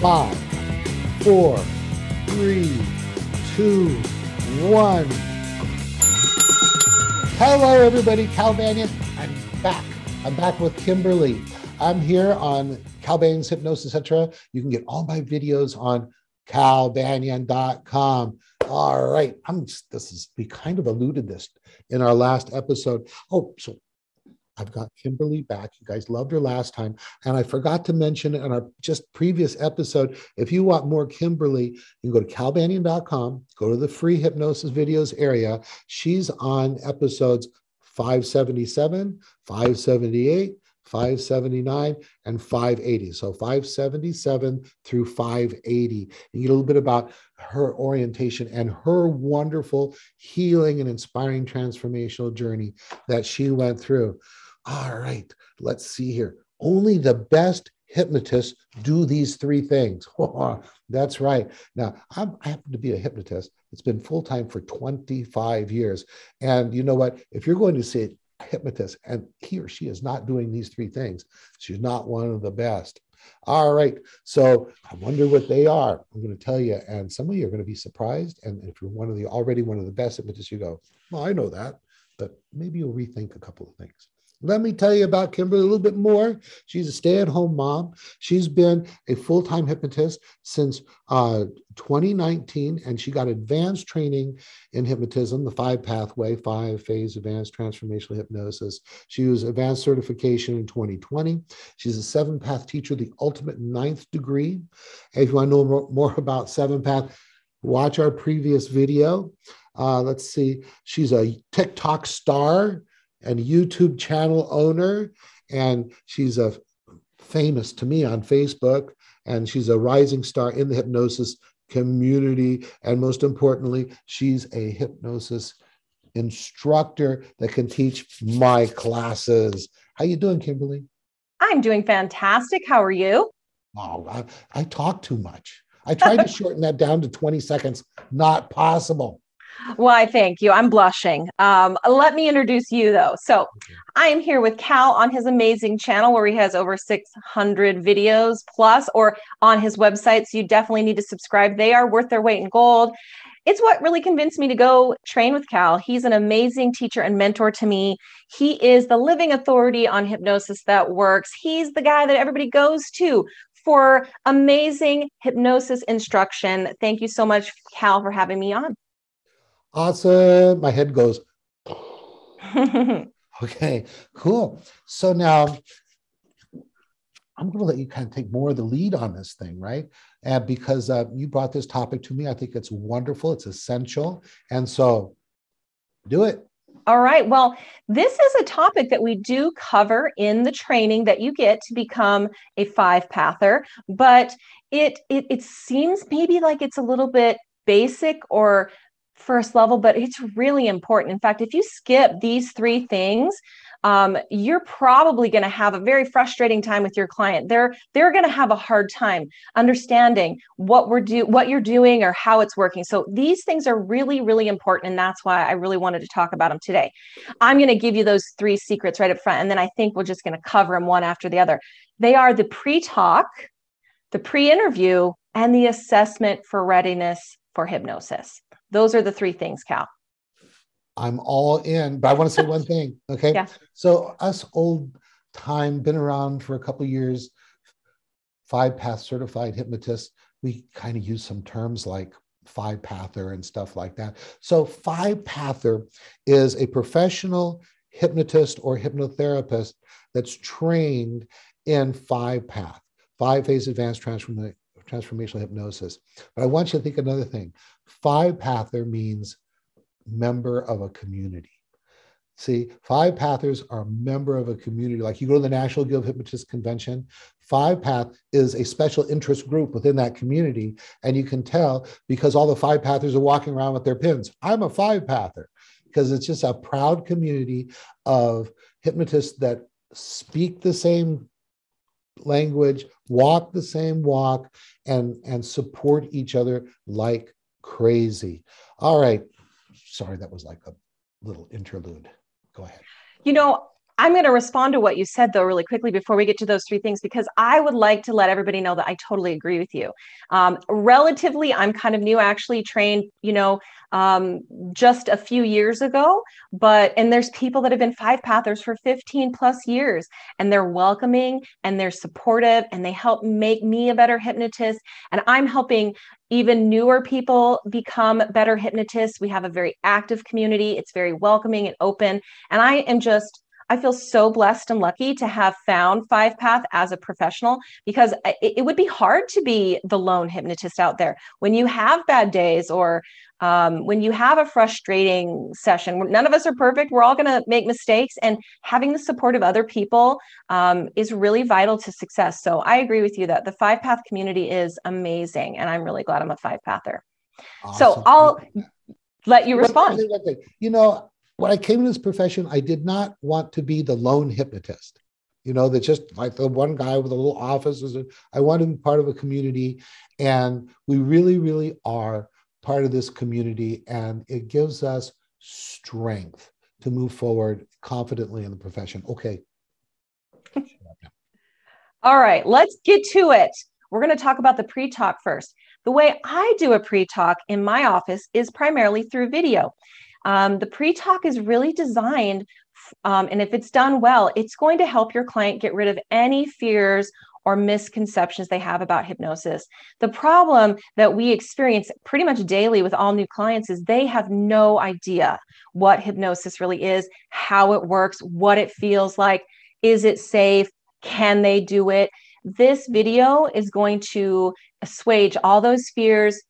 five, four, three, two, one. Hello, everybody. Cal Banyan. I'm back. I'm back with Kimberly. I'm here on Cal Banyan's Hypnosis, etc. You can get all my videos on calbanyan.com. All right. I'm this is, we kind of alluded this in our last episode. Oh, so I've got Kimberly back. You guys loved her last time. And I forgot to mention in our just previous episode, if you want more Kimberly, you can go to calbanyan.com, go to the free hypnosis videos area. She's on episodes 577, 578, 579 and 580. So 577 through 580. You get a little bit about her orientation and her wonderful healing and inspiring transformational journey that she went through. All right, let's see here. Only the best hypnotists do these three things. That's right. Now, I'm, i happen to be a hypnotist. It's been full time for 25 years. And you know what? If you're going to see a hypnotist and he or she is not doing these three things, she's not one of the best. All right. So I wonder what they are. I'm going to tell you. And some of you are going to be surprised. And if you're one of the already one of the best hypnotists, you go, well, I know that. But maybe you'll rethink a couple of things. Let me tell you about Kimberly a little bit more. She's a stay at home mom. She's been a full time hypnotist since uh, 2019, and she got advanced training in hypnotism, the five pathway, five phase advanced transformational hypnosis. She was advanced certification in 2020. She's a seven path teacher, the ultimate ninth degree. if you want to know more about seven path, watch our previous video. Uh, let's see, she's a TikTok star and YouTube channel owner, and she's a famous to me on Facebook, and she's a rising star in the hypnosis community, and most importantly, she's a hypnosis instructor that can teach my classes. How you doing, Kimberly? I'm doing fantastic. How are you? Oh, I, I talk too much. I tried to shorten that down to 20 seconds. Not possible. Why, thank you. I'm blushing. Um, let me introduce you, though. So, I am here with Cal on his amazing channel where he has over 600 videos plus, or on his website. So, you definitely need to subscribe. They are worth their weight in gold. It's what really convinced me to go train with Cal. He's an amazing teacher and mentor to me. He is the living authority on hypnosis that works. He's the guy that everybody goes to for amazing hypnosis instruction. Thank you so much, Cal, for having me on. Awesome. My head goes. okay, cool. So now I'm going to let you kind of take more of the lead on this thing, right? And because uh, you brought this topic to me, I think it's wonderful, it's essential. And so do it. All right. Well, this is a topic that we do cover in the training that you get to become a five pather, but it, it it seems maybe like it's a little bit basic or first level, but it's really important. In fact, if you skip these three things, um, you're probably going to have a very frustrating time with your client. They're they're going to have a hard time understanding what we're do what you're doing or how it's working. So these things are really really important, and that's why I really wanted to talk about them today. I'm going to give you those three secrets right up front, and then I think we're just going to cover them one after the other. They are the pre-talk, the pre-interview, and the assessment for readiness for hypnosis. Those are the three things, Cal. I'm all in, but I want to say one thing. Okay. Yeah. So us old time, been around for a couple years, five path certified hypnotists, we kind of use some terms like five pather and stuff like that. So five pather is a professional hypnotist or hypnotherapist that's trained in five path, five phase advanced transform- transformational hypnosis. But I want you to think another thing. Five pather means member of a community. See, five pathers are a member of a community. Like you go to the National Guild of Hypnotists Convention, five path is a special interest group within that community. And you can tell because all the five pathers are walking around with their pins. I'm a five pather because it's just a proud community of hypnotists that speak the same language, walk the same walk, and, and support each other like crazy. All right. Sorry, that was like a little interlude. Go ahead. You know, I'm going to respond to what you said, though, really quickly before we get to those three things, because I would like to let everybody know that I totally agree with you. Um, relatively, I'm kind of new, actually trained, you know, um, just a few years ago, but, and there's people that have been five pathers for 15 plus years, and they're welcoming and they're supportive and they help make me a better hypnotist. And I'm helping even newer people become better hypnotists. We have a very active community, it's very welcoming and open. And I am just, I feel so blessed and lucky to have found Five Path as a professional because it, it, would be hard to be the lone hypnotist out there when you have bad days or um, when you have a frustrating session. None of us are perfect. We're all going to make mistakes, and having the support of other people um, is really vital to success. So I agree with you that the Five Path community is amazing, and I'm really glad I'm a Five Pather. Awesome. So I'll let you respond. You know, when I came in this profession, I did not want to be the lone hypnotist. You know, that just like the one guy with a little office. I wanted to be part of a community. And we really, really are part of this community. And it gives us strength to move forward confidently in the profession. Okay. All right, let's get to it. We're going to talk about the pre talk first. The way I do a pre talk in my office is primarily through video. Um, the pre talk is really designed, um, and if it's done well, it's going to help your client get rid of any fears or misconceptions they have about hypnosis. The problem that we experience pretty much daily with all new clients is they have no idea what hypnosis really is, how it works, what it feels like, is it safe, can they do it? This video is going to assuage all those fears,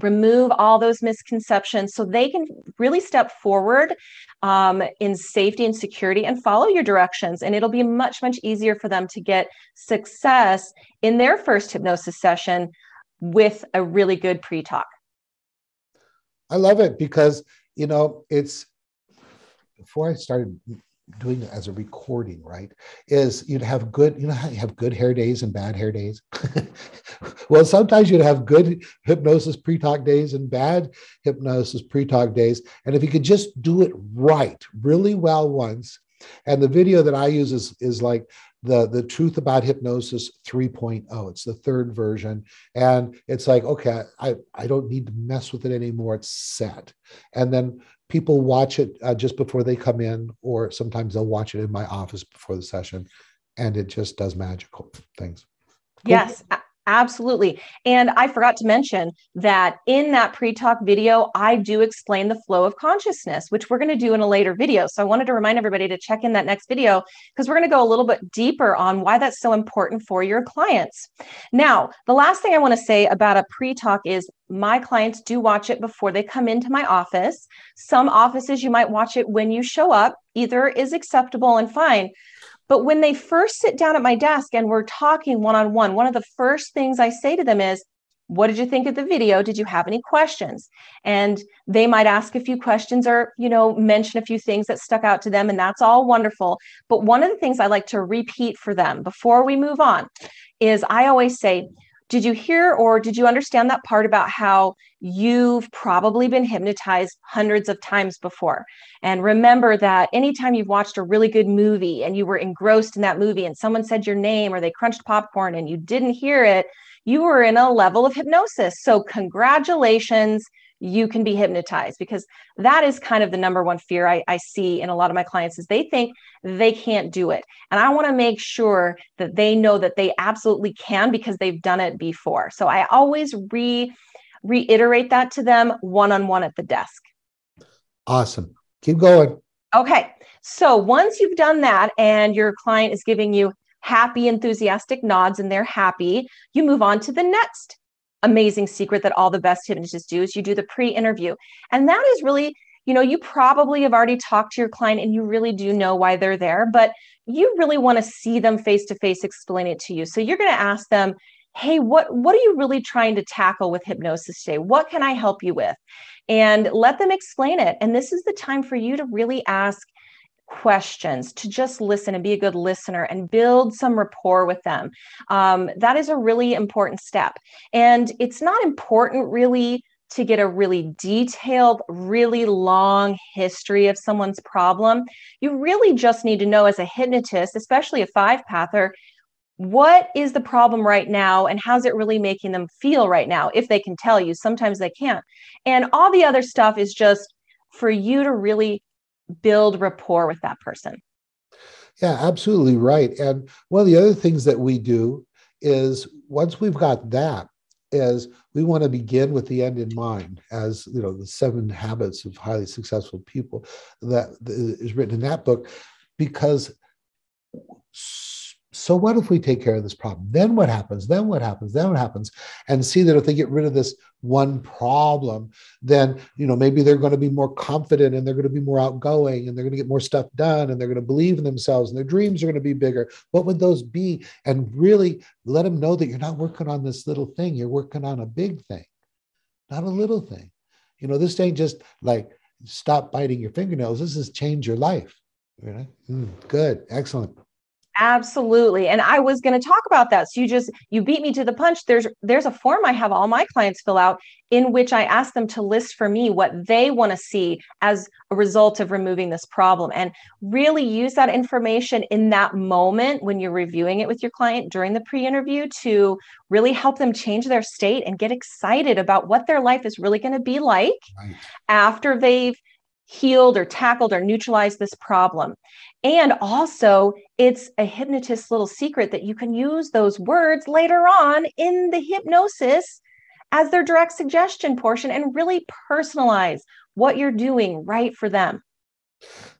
remove all those misconceptions so they can really step forward um, in safety and security and follow your directions. And it'll be much, much easier for them to get success in their first hypnosis session with a really good pre talk. I love it because, you know, it's before I started doing it as a recording, right? Is you'd have good, you know you have good hair days and bad hair days? well, sometimes you'd have good hypnosis pre-talk days and bad hypnosis pre-talk days. And if you could just do it right, really well once, and the video that I use is, is like the, the truth about hypnosis 3.0. It's the third version. And it's like, okay, I, I don't need to mess with it anymore. It's set. And then people watch it uh, just before they come in, or sometimes they'll watch it in my office before the session, and it just does magical things. Cool. Yes, Absolutely. And I forgot to mention that in that pre talk video, I do explain the flow of consciousness, which we're going to do in a later video. So I wanted to remind everybody to check in that next video because we're going to go a little bit deeper on why that's so important for your clients. Now, the last thing I want to say about a pre talk is my clients do watch it before they come into my office. Some offices, you might watch it when you show up. Either is acceptable and fine. But when they first sit down at my desk and we're talking one on one, one of the first things I say to them is, what did you think of the video? Did you have any questions? And they might ask a few questions or you know mention a few things that stuck out to them and that's all wonderful. But one of the things i like to repeat for them before we move on is i always say did you hear or did you understand that part about how you've probably been hypnotized hundreds of times before? And remember that anytime you've watched a really good movie and you were engrossed in that movie and someone said your name or they crunched popcorn and you didn't hear it, you were in a level of hypnosis. So, congratulations you can be hypnotized because that is kind of the number one fear I, I see in a lot of my clients is they think they can't do it. And i want to make sure that they know that they absolutely can because they've done it before. So i always re reiterate that to them one-on-one at the desk. Awesome. Keep going. Okay. So once you've done that and your client is giving you happy enthusiastic nods and they're happy you move on to the next amazing secret that all the best hypnotists do is you do the pre-interview. And that is really, you know, you probably have already talked to your client and you really do know why they're there, but you really want to see them face to face explain it to you. So you're going to ask them, "Hey, what what are you really trying to tackle with hypnosis today? What can I help you with?" And let them explain it. And this is the time for you to really ask questions, to just listen and be a good listener and build some rapport with them. Um, that is a really important step. And it's not important really to get a really detailed, really long history of someone's problem. You really just need to know as a hypnotist, especially a five pather, what is the problem right now and how's it really making them feel right now if they can tell you sometimes they can't and all the other stuff is just for you to really build rapport with that person. Yeah absolutely right. And one of the other things that we do is once we've got that is we want to begin with the end in mind as you know the seven habits of highly successful people that is written in that book because so what if we take care of this problem? Then what happens? Then what happens? Then what happens? And see that if they get rid of this one problem then you know maybe they're going to be more confident and they're going to be more outgoing and they're going to get more stuff done and they're going to believe in themselves and their dreams are going to be bigger. What would those be? And really let them know that you're not working on this little thing. You're working on a big thing not a little thing. You know this ain't just like stop biting your fingernails. This is change your life. You know? mm, good. Excellent Absolutely. And I was going to talk about that. So you just you beat me to the punch. There's there's a form I have all my clients fill out in which I ask them to list for me what they want to see as a result of removing this problem and really use that information in that moment when you're reviewing it with your client during the pre-interview to really help them change their state and get excited about what their life is really going to be like right. after they've healed or tackled or neutralized this problem. And also, it's a hypnotist's little secret that you can use those words later on in the hypnosis as their direct suggestion portion and really personalize what you're doing right for them.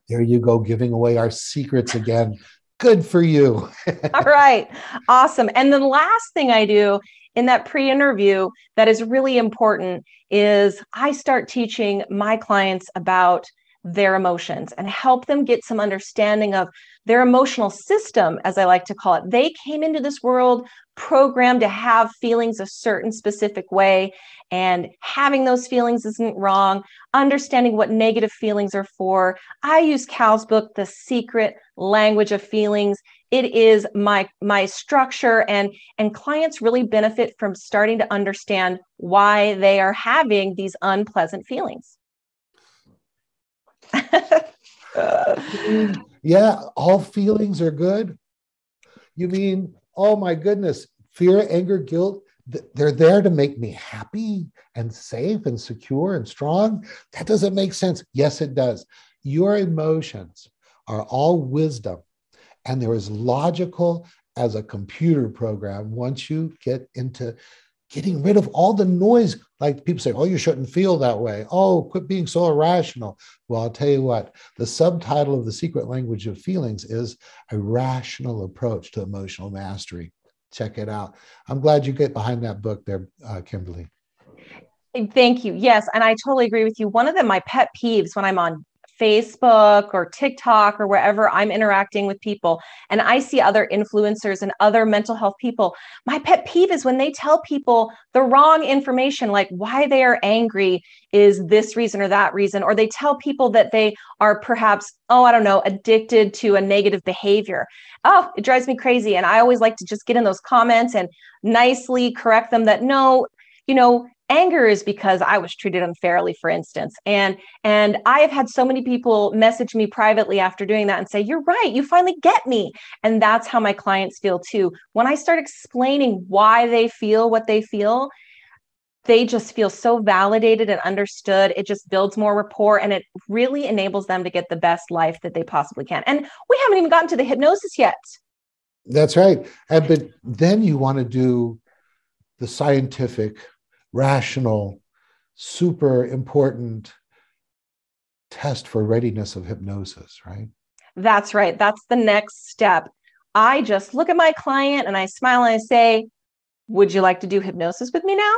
There you go, giving away our secrets again. Good for you. All right. Awesome. And the last thing I do in that pre interview that is really important is I start teaching my clients about their emotions and help them get some understanding of their emotional system, as I like to call it. They came into this world programmed to have feelings a certain specific way, and having those feelings isn't wrong. Understanding what negative feelings are for. I use Cal's book, The Secret Language of Feelings. It is my my structure, and and clients really benefit from starting to understand why they are having these unpleasant feelings. yeah, all feelings are good. You mean, oh my goodness, fear, anger, guilt, they're there to make me happy and safe and secure and strong? That doesn't make sense. Yes, it does. Your emotions are all wisdom, and they're as logical as a computer program once you get into getting rid of all the noise. Like people say, oh, you shouldn't feel that way. Oh, quit being so irrational. Well, I'll tell you what, the subtitle of The Secret Language of Feelings is A Rational Approach to Emotional Mastery. Check it out. I'm glad you get behind that book there, uh, Kimberly. Thank you. Yes. And I totally agree with you. One of the, my pet peeves when I'm on Facebook or TikTok or wherever I'm interacting with people and I see other influencers and other mental health people, my pet peeve is when they tell people the wrong information, like why they are angry is this reason or that reason, or they tell people that they are perhaps, oh, I don't know, addicted to a negative behavior. Oh, it drives me crazy. And I always like to just get in those comments and nicely correct them that no, you know, anger is because i was treated unfairly for instance. And and i have had so many people message me privately after doing that and say you're right you finally get me. And that's how my clients feel too. When i start explaining why they feel what they feel they just feel so validated and understood. It just builds more rapport and it really enables them to get the best life that they possibly can. And we haven't even gotten to the hypnosis yet. That's right. And but then you want to do the scientific rational, super important test for readiness of hypnosis, right? That's right. That's the next step. I just look at my client and I smile and I say, Would you like to do hypnosis with me now?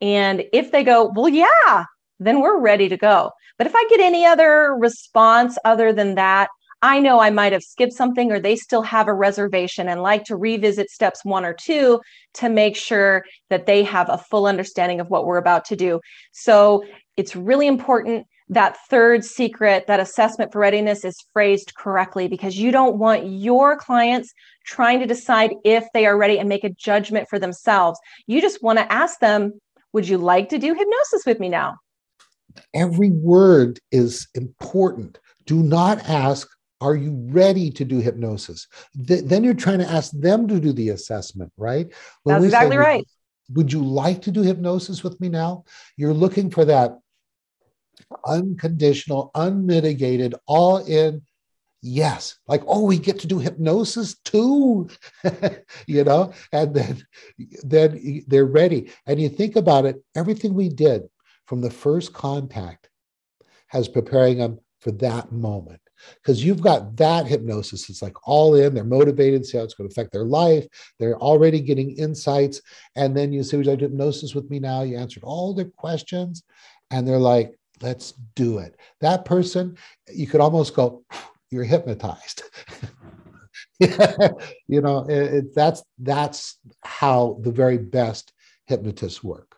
And if they go, Well, yeah, then we're ready to go. But if I get any other response other than that, I know I might have skipped something or they still have a reservation and like to revisit steps one or two to make sure that they have a full understanding of what we're about to do. So it's really important that third secret, that assessment for readiness is phrased correctly because you don't want your clients trying to decide if they are ready and make a judgment for themselves. You just want to ask them, Would you like to do hypnosis with me now? Every word is important. Do not ask, Are you ready to do hypnosis? Th- then you're trying to ask them to do the assessment, right? When That's exactly say, right. Would you like to do hypnosis with me now? You're looking for that unconditional, unmitigated, all in yes like oh we get to do hypnosis too you know and then then they're ready and you think about it everything we did from the first contact has preparing them for that moment because you've got that hypnosis. It's like all in. They're motivated see how it's going to affect their life. They're already getting insights. And then you say would you like hypnosis with me now? You answered all their questions and they're like let's do it. That person you could almost go you're hypnotized. You know it, it, that's that's how the very best hypnotists work.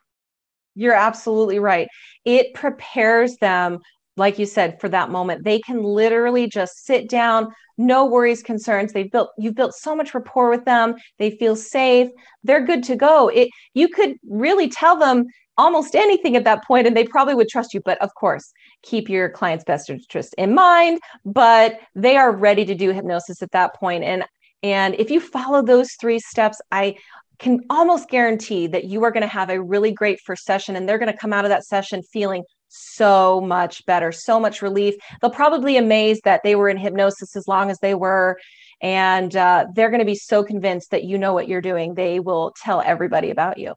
You're absolutely right. It prepares them like you said for that moment they can literally just sit down no worries concerns. They've built you've built so much rapport with them. They feel safe. They're good to go. It you could really tell them almost anything at that point and they probably would trust you. But of course keep your client's best interest in mind but they are ready to do hypnosis at that point. And and if you follow those three steps i can almost guarantee that you are going to have a really great first session and they're going to come out of that session feeling so much better, so much relief. They'll probably amazed that they were in hypnosis as long as they were. And uh, they're going to be so convinced that you know what you're doing. They will tell everybody about you.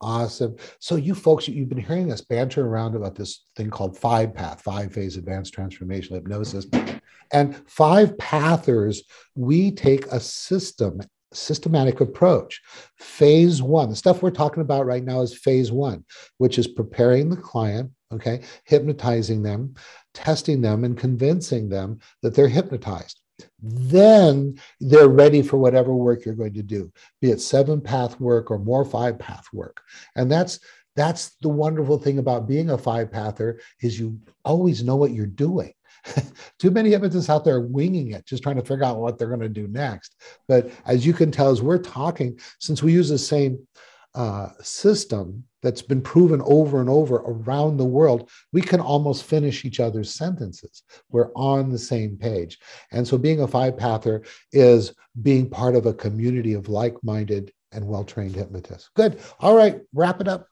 Awesome. So, you folks, you've been hearing us banter around about this thing called five path, five phase advanced transformational hypnosis. And five pathers, we take a system systematic approach. Phase one, the stuff we're talking about right now is phase one, which is preparing the client, okay, hypnotizing them, testing them, and convincing them that they're hypnotized. Then they're ready for whatever work you're going to do, be it seven path work or more five path work. And that's that's the wonderful thing about being a five pather is you always know what you're doing Too many hypnotists out there winging it, just trying to figure out what they're going to do next. But as you can tell, as we're talking, since we use the same uh, system that's been proven over and over around the world, we can almost finish each other's sentences. We're on the same page. And so being a five pather is being part of a community of like minded and well trained hypnotists. Good. All right, wrap it up.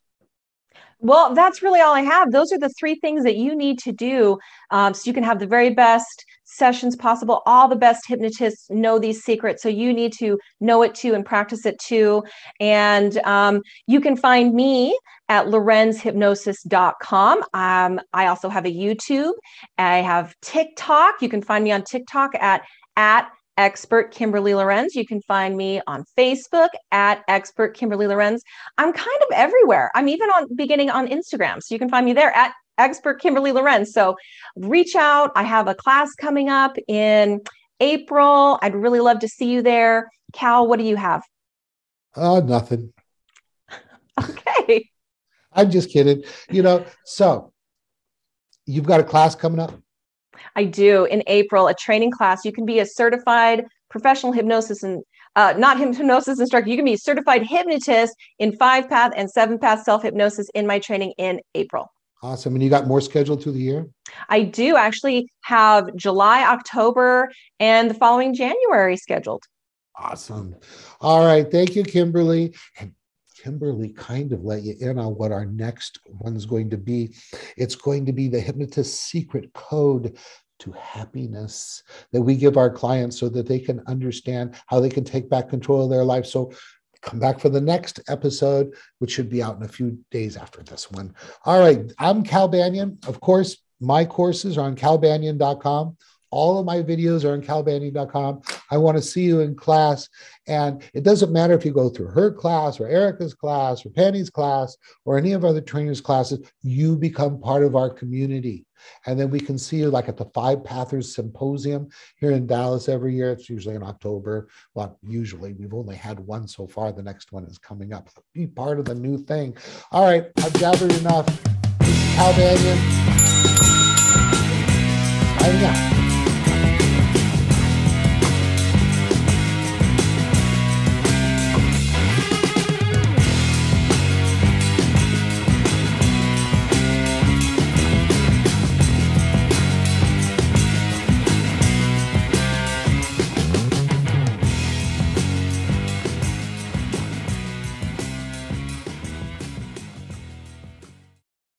Well, that's really all I have. Those are the three things that you need to do um, so you can have the very best sessions possible. All the best hypnotists know these secrets. So you need to know it too and practice it too. And um, you can find me at lorenzhypnosis.com. Um, I also have a YouTube. I have TikTok. You can find me on TikTok at at expert Kimberly Lorenz. You can find me on Facebook at expert Kimberly Lorenz. I'm kind of everywhere. I'm even on beginning on Instagram. So you can find me there at expert Kimberly Lorenz. So reach out. I have a class coming up in April. I'd really love to see you there. Cal, what do you have? Uh, nothing. okay. I'm just kidding. You know, so you've got a class coming up. I do in April a training class. You can be a certified professional hypnosis and uh, not hypnosis instructor. You can be a certified hypnotist in five path and seven path self hypnosis in my training in April. Awesome. And you got more scheduled through the year? I do actually have July, October, and the following January scheduled. Awesome. All right. Thank you, Kimberly. And Kimberly kind of let you in on what our next one's going to be. It's going to be the hypnotist secret code to happiness that we give our clients so that they can understand how they can take back control of their life. So come back for the next episode, which should be out in a few days after this one. All right. I'm Cal Banyan. Of course, my courses are on calbanyan.com. All of my videos are on calbanyan.com. I want to see you in class. And it doesn't matter if you go through her class or Erica's class or Penny's class or any of other trainers' classes, you become part of our community. And then we can see you like at the Five Pathers Symposium here in Dallas every year. It's usually in October. Well, usually we've only had one so far. The next one is coming up. Be part of the new thing. All right, I've gathered enough. This Cal Banyan. Signing out.